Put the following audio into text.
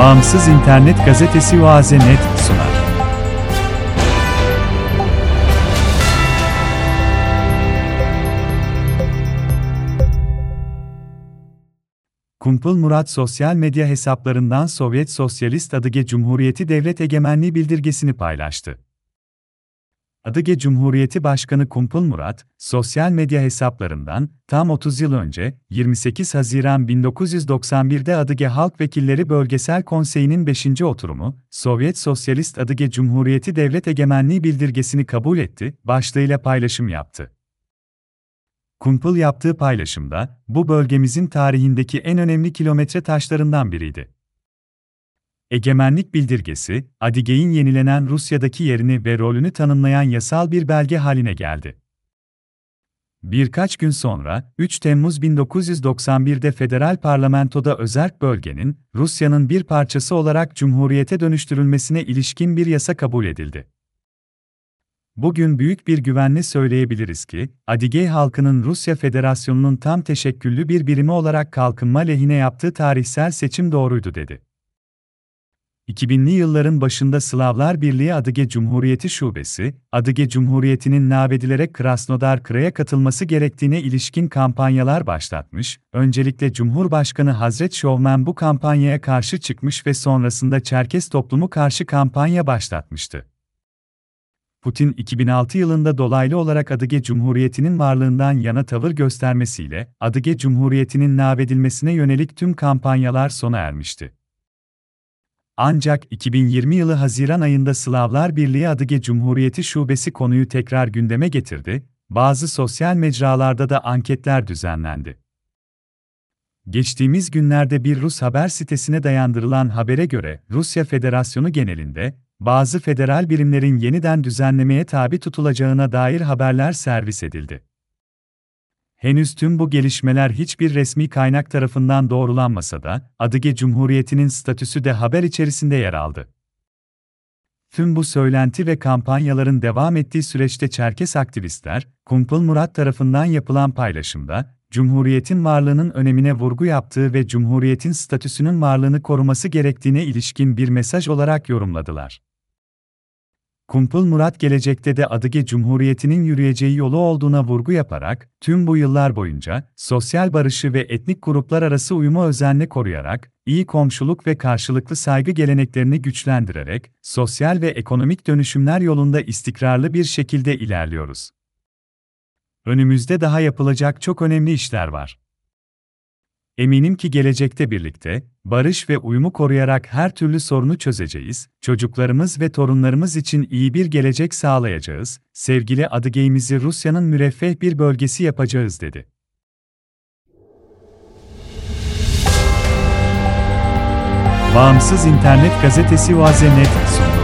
Bağımsız İnternet Gazetesi Oaze.net sunar. Kumpul Murat sosyal medya hesaplarından Sovyet Sosyalist Adıge Cumhuriyeti Devlet Egemenliği bildirgesini paylaştı. Adıge Cumhuriyeti Başkanı Kumpul Murat, sosyal medya hesaplarından tam 30 yıl önce 28 Haziran 1991'de Adıge Halk Vekilleri Bölgesel Konseyi'nin 5. oturumu, Sovyet Sosyalist Adıge Cumhuriyeti Devlet Egemenliği bildirgesini kabul etti, başlığıyla paylaşım yaptı. Kumpul yaptığı paylaşımda, bu bölgemizin tarihindeki en önemli kilometre taşlarından biriydi. Egemenlik Bildirgesi, Adigey'in yenilenen Rusya'daki yerini ve rolünü tanımlayan yasal bir belge haline geldi. Birkaç gün sonra, 3 Temmuz 1991'de Federal Parlamentoda özerk bölgenin, Rusya'nın bir parçası olarak Cumhuriyete dönüştürülmesine ilişkin bir yasa kabul edildi. Bugün büyük bir güvenle söyleyebiliriz ki, Adigey halkının Rusya Federasyonu'nun tam teşekküllü bir birimi olarak kalkınma lehine yaptığı tarihsel seçim doğruydu dedi. 2000'li yılların başında Slavlar Birliği Adıge Cumhuriyeti Şubesi, Adıge Cumhuriyeti'nin nabedilerek Krasnodar Kray'a katılması gerektiğine ilişkin kampanyalar başlatmış, öncelikle Cumhurbaşkanı Hazret Şovmen bu kampanyaya karşı çıkmış ve sonrasında Çerkes toplumu karşı kampanya başlatmıştı. Putin 2006 yılında dolaylı olarak Adıge Cumhuriyeti'nin varlığından yana tavır göstermesiyle Adıge Cumhuriyeti'nin nabedilmesine yönelik tüm kampanyalar sona ermişti. Ancak 2020 yılı Haziran ayında Slavlar Birliği Adıge Cumhuriyeti Şubesi konuyu tekrar gündeme getirdi, bazı sosyal mecralarda da anketler düzenlendi. Geçtiğimiz günlerde bir Rus haber sitesine dayandırılan habere göre Rusya Federasyonu genelinde bazı federal birimlerin yeniden düzenlemeye tabi tutulacağına dair haberler servis edildi. Henüz tüm bu gelişmeler hiçbir resmi kaynak tarafından doğrulanmasa da, Adıge Cumhuriyeti'nin statüsü de haber içerisinde yer aldı. Tüm bu söylenti ve kampanyaların devam ettiği süreçte Çerkes aktivistler, Kumpul Murat tarafından yapılan paylaşımda, Cumhuriyetin varlığının önemine vurgu yaptığı ve Cumhuriyetin statüsünün varlığını koruması gerektiğine ilişkin bir mesaj olarak yorumladılar. Kumpul Murat gelecekte de Adıge Cumhuriyeti'nin yürüyeceği yolu olduğuna vurgu yaparak, tüm bu yıllar boyunca, sosyal barışı ve etnik gruplar arası uyumu özenle koruyarak, iyi komşuluk ve karşılıklı saygı geleneklerini güçlendirerek, sosyal ve ekonomik dönüşümler yolunda istikrarlı bir şekilde ilerliyoruz. Önümüzde daha yapılacak çok önemli işler var. Eminim ki gelecekte birlikte, barış ve uyumu koruyarak her türlü sorunu çözeceğiz, çocuklarımız ve torunlarımız için iyi bir gelecek sağlayacağız, sevgili Adıgey'imizi Rusya'nın müreffeh bir bölgesi yapacağız dedi. Bağımsız İnternet Gazetesi Oaze.net sundu.